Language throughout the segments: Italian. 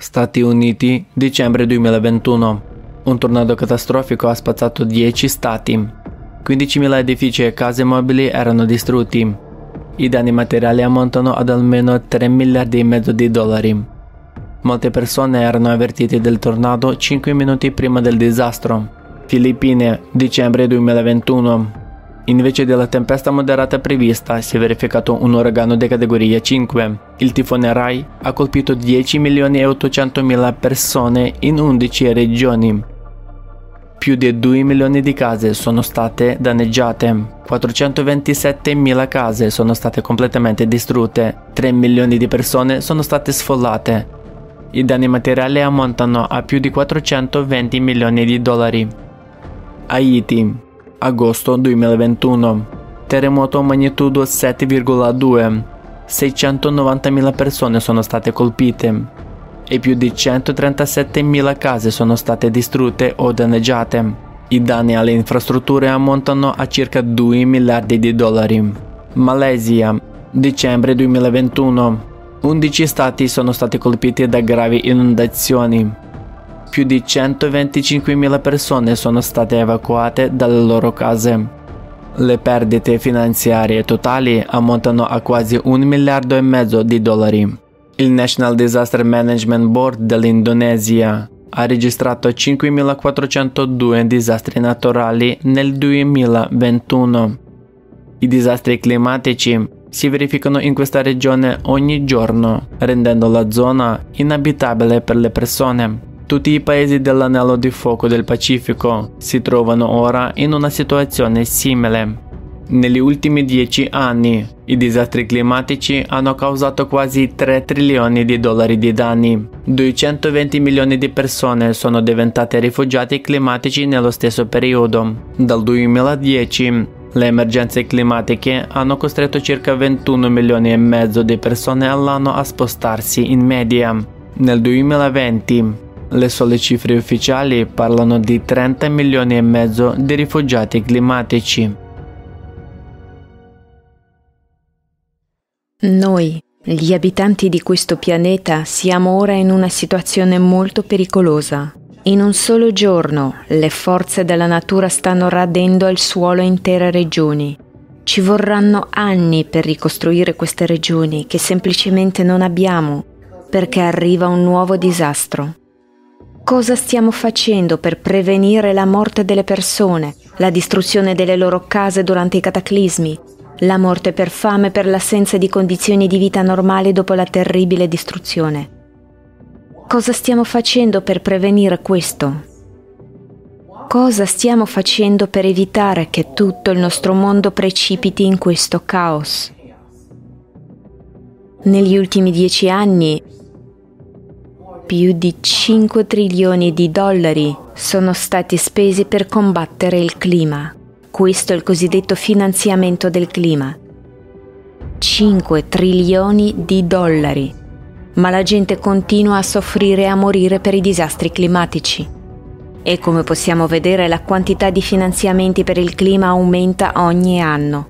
Stati Uniti, dicembre 2021. Un tornado catastrofico ha spazzato 10 stati. 15.000 edifici e case mobili erano distrutti. I danni materiali ammontano ad almeno 3 miliardi e mezzo di dollari. Molte persone erano avvertite del tornado 5 minuti prima del disastro. Filippine, dicembre 2021. Invece della tempesta moderata prevista, si è verificato un uragano di categoria 5. Il tifone Rai ha colpito 10 milioni e 800 mila persone in 11 regioni. Più di 2 milioni di case sono state danneggiate, 427 mila case sono state completamente distrutte, 3 milioni di persone sono state sfollate. I danni materiali ammontano a più di 420 milioni di dollari. Haiti agosto 2021. Terremoto magnitudo 7,2. 690.000 persone sono state colpite e più di 137.000 case sono state distrutte o danneggiate. I danni alle infrastrutture ammontano a circa 2 miliardi di dollari. Malesia, dicembre 2021. 11 stati sono stati colpiti da gravi inondazioni più di 125.000 persone sono state evacuate dalle loro case. Le perdite finanziarie totali ammontano a quasi un miliardo e mezzo di dollari. Il National Disaster Management Board dell'Indonesia ha registrato 5.402 disastri naturali nel 2021. I disastri climatici si verificano in questa regione ogni giorno, rendendo la zona inabitabile per le persone. Tutti i paesi dell'anello di fuoco del Pacifico si trovano ora in una situazione simile. Negli ultimi dieci anni i disastri climatici hanno causato quasi 3 trilioni di dollari di danni. 220 milioni di persone sono diventate rifugiati climatici nello stesso periodo. Dal 2010 le emergenze climatiche hanno costretto circa 21 milioni e mezzo di persone all'anno a spostarsi in media. Nel 2020 le sole cifre ufficiali parlano di 30 milioni e mezzo di rifugiati climatici. Noi, gli abitanti di questo pianeta, siamo ora in una situazione molto pericolosa. In un solo giorno le forze della natura stanno radendo al suolo intere regioni. Ci vorranno anni per ricostruire queste regioni che semplicemente non abbiamo, perché arriva un nuovo disastro. Cosa stiamo facendo per prevenire la morte delle persone, la distruzione delle loro case durante i cataclismi, la morte per fame per l'assenza di condizioni di vita normali dopo la terribile distruzione? Cosa stiamo facendo per prevenire questo? Cosa stiamo facendo per evitare che tutto il nostro mondo precipiti in questo caos? Negli ultimi dieci anni più di 5 trilioni di dollari sono stati spesi per combattere il clima. Questo è il cosiddetto finanziamento del clima. 5 trilioni di dollari. Ma la gente continua a soffrire e a morire per i disastri climatici. E come possiamo vedere la quantità di finanziamenti per il clima aumenta ogni anno.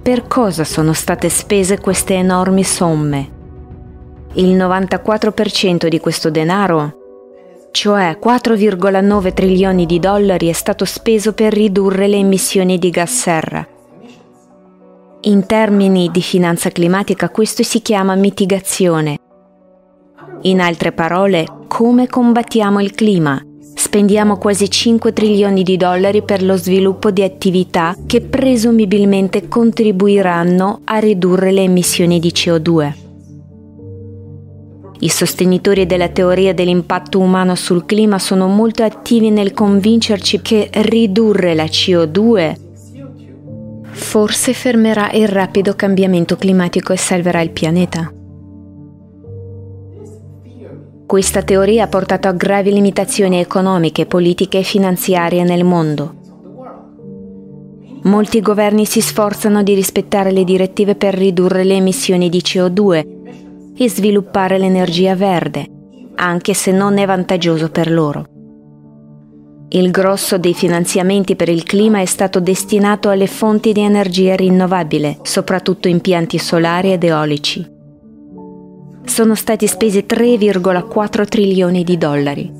Per cosa sono state spese queste enormi somme? Il 94% di questo denaro, cioè 4,9 trilioni di dollari, è stato speso per ridurre le emissioni di gas serra. In termini di finanza climatica questo si chiama mitigazione. In altre parole, come combattiamo il clima? Spendiamo quasi 5 trilioni di dollari per lo sviluppo di attività che presumibilmente contribuiranno a ridurre le emissioni di CO2. I sostenitori della teoria dell'impatto umano sul clima sono molto attivi nel convincerci che ridurre la CO2 forse fermerà il rapido cambiamento climatico e salverà il pianeta. Questa teoria ha portato a gravi limitazioni economiche, politiche e finanziarie nel mondo. Molti governi si sforzano di rispettare le direttive per ridurre le emissioni di CO2 e sviluppare l'energia verde, anche se non è vantaggioso per loro. Il grosso dei finanziamenti per il clima è stato destinato alle fonti di energia rinnovabile, soprattutto impianti solari ed eolici. sono stati spesi 3,4 trilioni di dollari.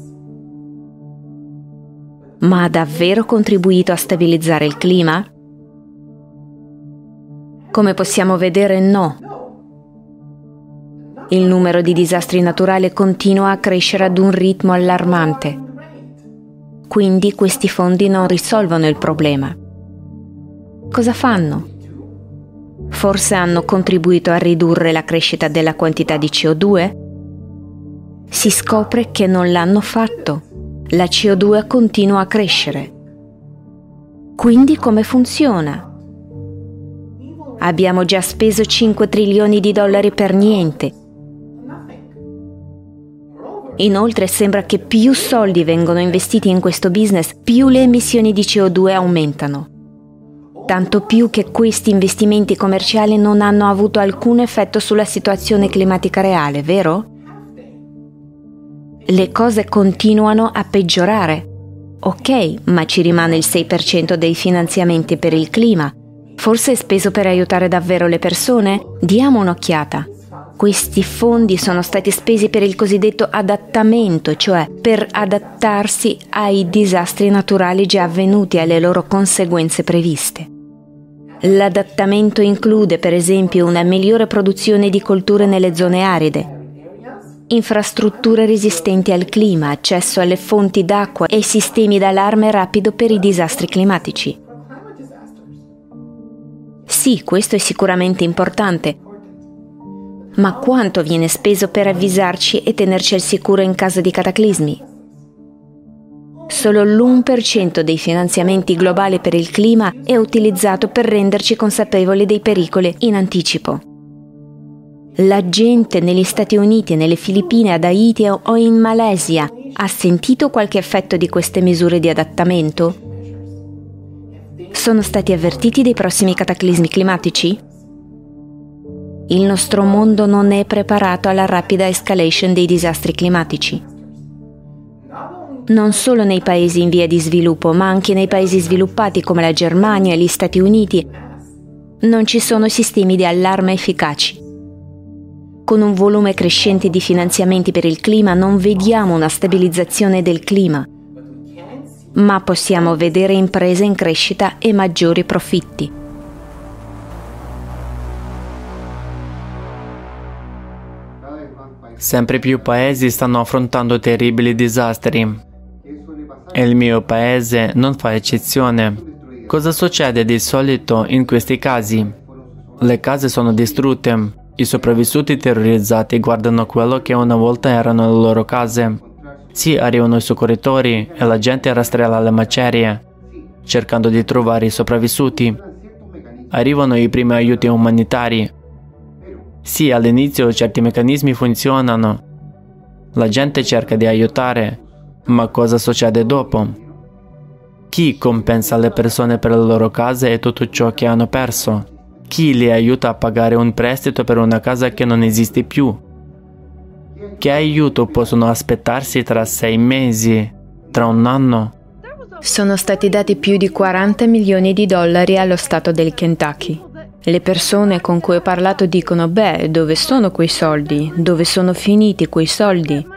Ma ha davvero contribuito a stabilizzare il clima? Come possiamo vedere, no. Il numero di disastri naturali continua a crescere ad un ritmo allarmante. Quindi questi fondi non risolvono il problema. Cosa fanno? Forse hanno contribuito a ridurre la crescita della quantità di CO2? Si scopre che non l'hanno fatto. La CO2 continua a crescere. Quindi come funziona? Abbiamo già speso 5 trilioni di dollari per niente. Inoltre sembra che più soldi vengono investiti in questo business, più le emissioni di CO2 aumentano tanto più che questi investimenti commerciali non hanno avuto alcun effetto sulla situazione climatica reale, vero? Le cose continuano a peggiorare. Ok, ma ci rimane il 6% dei finanziamenti per il clima. Forse è speso per aiutare davvero le persone? Diamo un'occhiata. Questi fondi sono stati spesi per il cosiddetto adattamento, cioè per adattarsi ai disastri naturali già avvenuti e alle loro conseguenze previste. L'adattamento include per esempio una migliore produzione di colture nelle zone aride, infrastrutture resistenti al clima, accesso alle fonti d'acqua e sistemi d'allarme rapido per i disastri climatici. Sì, questo è sicuramente importante, ma quanto viene speso per avvisarci e tenerci al sicuro in caso di cataclismi? Solo l'1% dei finanziamenti globali per il clima è utilizzato per renderci consapevoli dei pericoli in anticipo. La gente negli Stati Uniti, nelle Filippine, ad Haiti o in Malesia ha sentito qualche effetto di queste misure di adattamento? Sono stati avvertiti dei prossimi cataclismi climatici? Il nostro mondo non è preparato alla rapida escalation dei disastri climatici non solo nei paesi in via di sviluppo, ma anche nei paesi sviluppati come la Germania e gli Stati Uniti, non ci sono sistemi di allarme efficaci. Con un volume crescente di finanziamenti per il clima non vediamo una stabilizzazione del clima, ma possiamo vedere imprese in crescita e maggiori profitti. Sempre più paesi stanno affrontando terribili disastri e il mio paese non fa eccezione. Cosa succede di solito in questi casi? Le case sono distrutte, i sopravvissuti terrorizzati guardano quello che una volta erano le loro case. Sì, arrivano i soccorritori e la gente rastrella le macerie, cercando di trovare i sopravvissuti. Arrivano i primi aiuti umanitari. Sì, all'inizio certi meccanismi funzionano. La gente cerca di aiutare, ma cosa succede dopo? Chi compensa le persone per le loro case e tutto ciò che hanno perso? Chi li aiuta a pagare un prestito per una casa che non esiste più? Che aiuto possono aspettarsi tra sei mesi, tra un anno? Sono stati dati più di 40 milioni di dollari allo Stato del Kentucky. Le persone con cui ho parlato dicono, beh, dove sono quei soldi? Dove sono finiti quei soldi?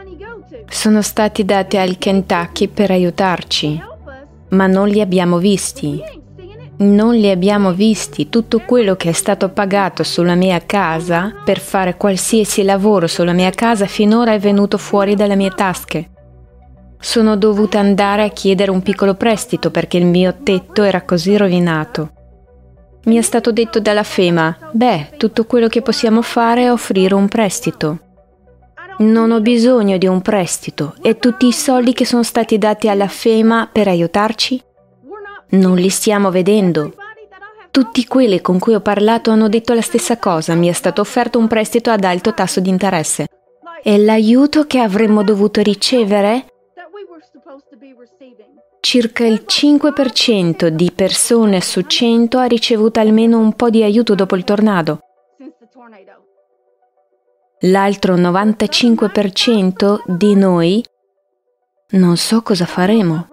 sono stati dati al Kentucky per aiutarci, ma non li abbiamo visti. Non li abbiamo visti. Tutto quello che è stato pagato sulla mia casa per fare qualsiasi lavoro sulla mia casa finora è venuto fuori dalle mie tasche. Sono dovuta andare a chiedere un piccolo prestito perché il mio tetto era così rovinato. Mi è stato detto dalla FEMA, beh, tutto quello che possiamo fare è offrire un prestito. Non ho bisogno di un prestito e tutti i soldi che sono stati dati alla FEMA per aiutarci? Non li stiamo vedendo. Tutti quelli con cui ho parlato hanno detto la stessa cosa, mi è stato offerto un prestito ad alto tasso di interesse. E l'aiuto che avremmo dovuto ricevere? Circa il 5% di persone su 100 ha ricevuto almeno un po' di aiuto dopo il tornado l'altro 95% di noi non so cosa faremo.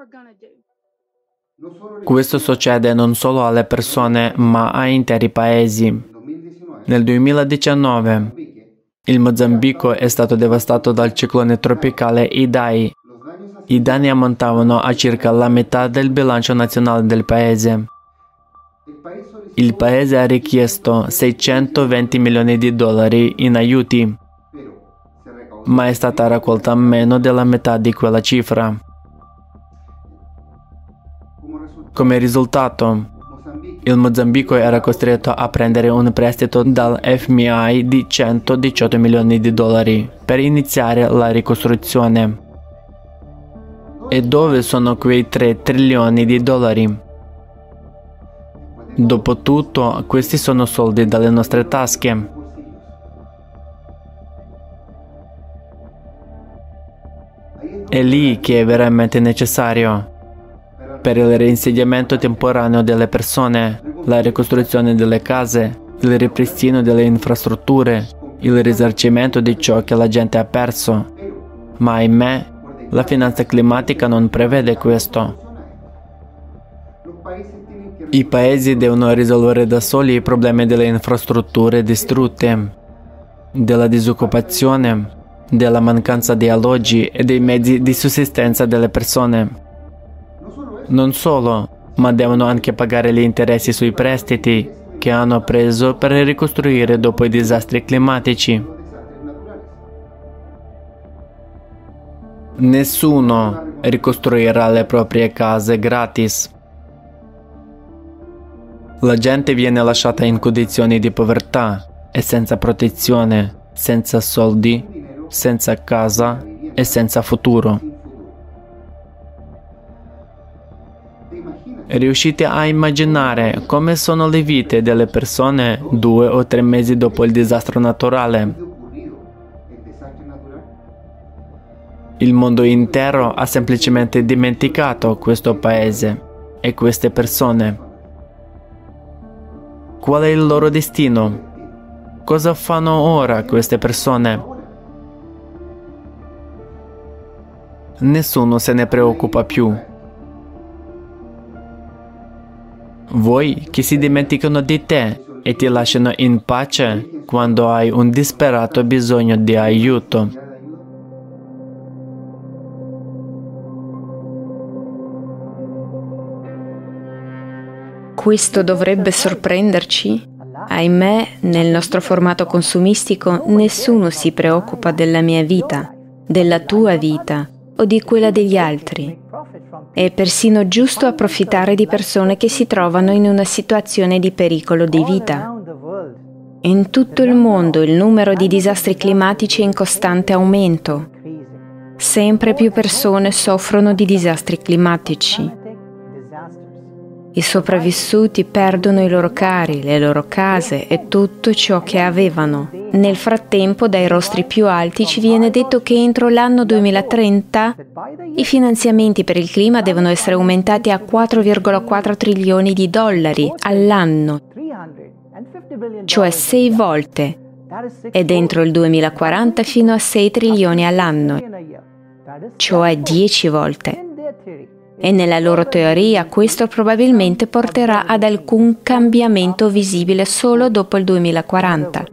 Questo succede non solo alle persone, ma a interi paesi. Nel 2019 Il Mozambico è stato devastato dal ciclone tropicale Idai. I danni ammontavano a circa la metà del bilancio nazionale del paese. Il paese ha richiesto 620 milioni di dollari in aiuti, ma è stata raccolta meno della metà di quella cifra. Come risultato, il Mozambico era costretto a prendere un prestito dal FMI di 118 milioni di dollari per iniziare la ricostruzione. E dove sono quei 3 trilioni di dollari? Dopotutto, questi sono soldi dalle nostre tasche. È lì che è veramente necessario per il reinsediamento temporaneo delle persone, la ricostruzione delle case, il ripristino delle infrastrutture, il risarcimento di ciò che la gente ha perso. Ma ahimè, la finanza climatica non prevede questo. I paesi devono risolvere da soli i problemi delle infrastrutture distrutte, della disoccupazione, della mancanza di alloggi e dei mezzi di sussistenza delle persone. Non solo, ma devono anche pagare gli interessi sui prestiti che hanno preso per ricostruire dopo i disastri climatici. Nessuno ricostruirà le proprie case gratis. La gente viene lasciata in condizioni di povertà e senza protezione, senza soldi, senza casa e senza futuro. Riuscite a immaginare come sono le vite delle persone due o tre mesi dopo il disastro naturale? Il mondo intero ha semplicemente dimenticato questo paese e queste persone. Qual è il loro destino? Cosa fanno ora queste persone? Nessuno se ne preoccupa più. Voi che si dimenticano di te e ti lasciano in pace quando hai un disperato bisogno di aiuto. Questo dovrebbe sorprenderci? Ahimè, nel nostro formato consumistico nessuno si preoccupa della mia vita, della tua vita o di quella degli altri. È persino giusto approfittare di persone che si trovano in una situazione di pericolo di vita. In tutto il mondo il numero di disastri climatici è in costante aumento. Sempre più persone soffrono di disastri climatici. I sopravvissuti perdono i loro cari, le loro case e tutto ciò che avevano. Nel frattempo, dai rostri più alti ci viene detto che entro l'anno 2030 i finanziamenti per il clima devono essere aumentati a 4,4 trilioni di dollari all'anno, cioè 6 volte, e dentro il 2040 fino a 6 trilioni all'anno, cioè 10 volte e nella loro teoria questo probabilmente porterà ad alcun cambiamento visibile solo dopo il 2040.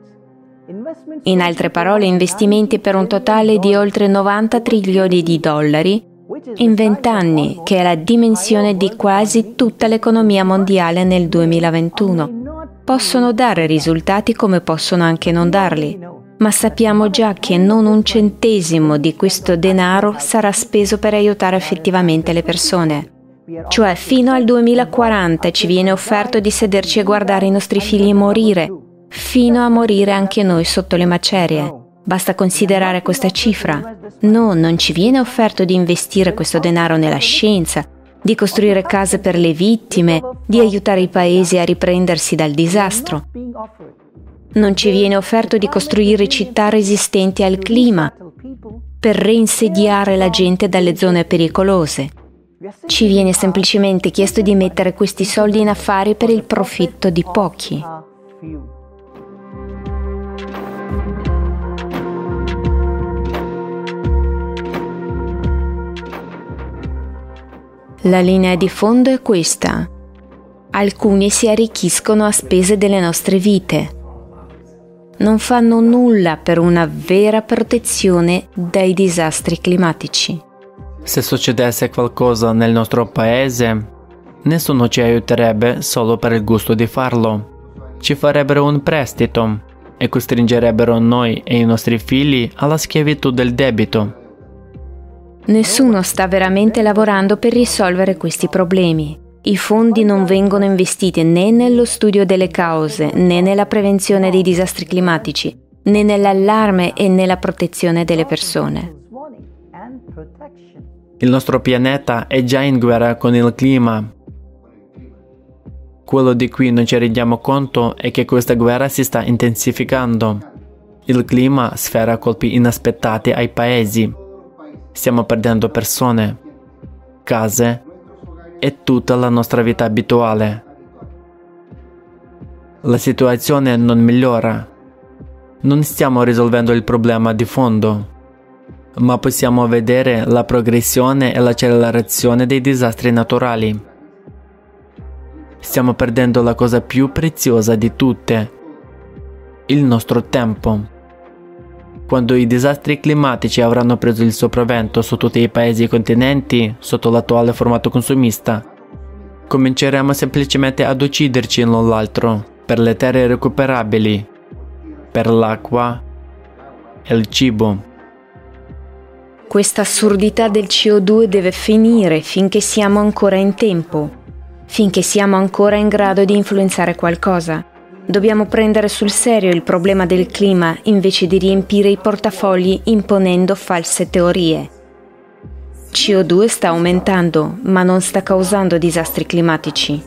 In altre parole, investimenti per un totale di oltre 90 trilioni di dollari in vent'anni, che è la dimensione di quasi tutta l'economia mondiale nel 2021. Possono dare risultati come possono anche non darli, ma sappiamo già che non un centesimo di questo denaro sarà speso per aiutare effettivamente le persone. Cioè fino al 2040 ci viene offerto di sederci e guardare i nostri figli morire, fino a morire anche noi sotto le macerie. Basta considerare questa cifra. No, non ci viene offerto di investire questo denaro nella scienza, di costruire case per le vittime, di aiutare i paesi a riprendersi dal disastro non ci viene offerto di costruire città resistenti al clima per reinsediare la gente dalle zone pericolose. Ci viene semplicemente chiesto di mettere questi soldi in affari per il profitto di pochi. La linea di fondo è questa. Alcuni si arricchiscono a spese delle nostre vite non fanno nulla per una vera protezione dai disastri climatici. Se succedesse qualcosa nel nostro paese, nessuno ci aiuterebbe solo per il gusto di farlo. Ci farebbero un prestito e costringerebbero noi e i nostri figli alla schiavitù del debito. Nessuno sta veramente lavorando per risolvere questi problemi. I fondi non vengono investiti né nello studio delle cause, né nella prevenzione dei disastri climatici, né nell'allarme e nella protezione delle persone. Il nostro pianeta è già in guerra con il clima. Quello di cui non ci rendiamo conto è che questa guerra si sta intensificando. Il clima sfera colpi inaspettati ai paesi. Stiamo perdendo persone, case e tutta la nostra vita abituale. La situazione non migliora. Non stiamo risolvendo il problema di fondo, ma possiamo vedere la progressione e l'accelerazione dei disastri naturali. Stiamo perdendo la cosa più preziosa di tutte, il nostro tempo. Quando i disastri climatici avranno preso il sopravvento su tutti i paesi e continenti sotto l'attuale formato consumista, cominceremo semplicemente ad ucciderci l'un l'altro per le terre recuperabili, per l'acqua e il cibo. Questa assurdità del CO2 deve finire finché siamo ancora in tempo, finché siamo ancora in grado di influenzare qualcosa. Dobbiamo prendere sul serio il problema del clima invece di riempire i portafogli imponendo false teorie. CO2 sta aumentando, ma non sta causando disastri climatici.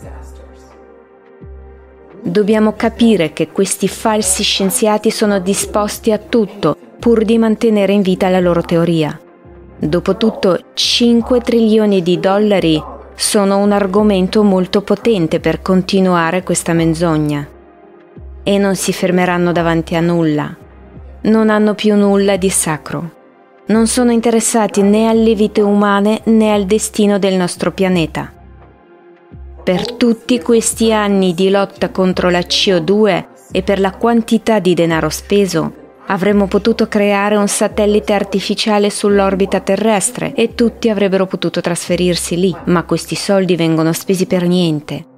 Dobbiamo capire che questi falsi scienziati sono disposti a tutto pur di mantenere in vita la loro teoria. Dopotutto 5 trilioni di dollari sono un argomento molto potente per continuare questa menzogna e non si fermeranno davanti a nulla. Non hanno più nulla di sacro. Non sono interessati né alle vite umane né al destino del nostro pianeta. Per tutti questi anni di lotta contro la CO2 e per la quantità di denaro speso, avremmo potuto creare un satellite artificiale sull'orbita terrestre e tutti avrebbero potuto trasferirsi lì, ma questi soldi vengono spesi per niente.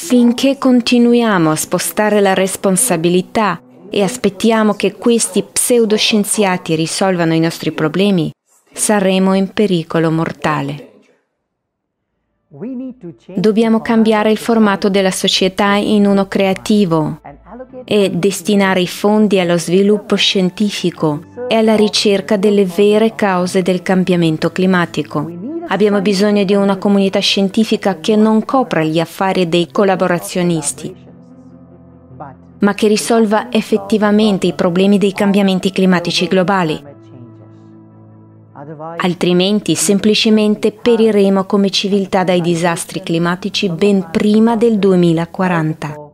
Finché continuiamo a spostare la responsabilità e aspettiamo che questi pseudoscienziati risolvano i nostri problemi, saremo in pericolo mortale. Dobbiamo cambiare il formato della società in uno creativo e destinare i fondi allo sviluppo scientifico e alla ricerca delle vere cause del cambiamento climatico. Abbiamo bisogno di una comunità scientifica che non copra gli affari dei collaborazionisti, ma che risolva effettivamente i problemi dei cambiamenti climatici globali. Altrimenti semplicemente periremo come civiltà dai disastri climatici ben prima del 2040.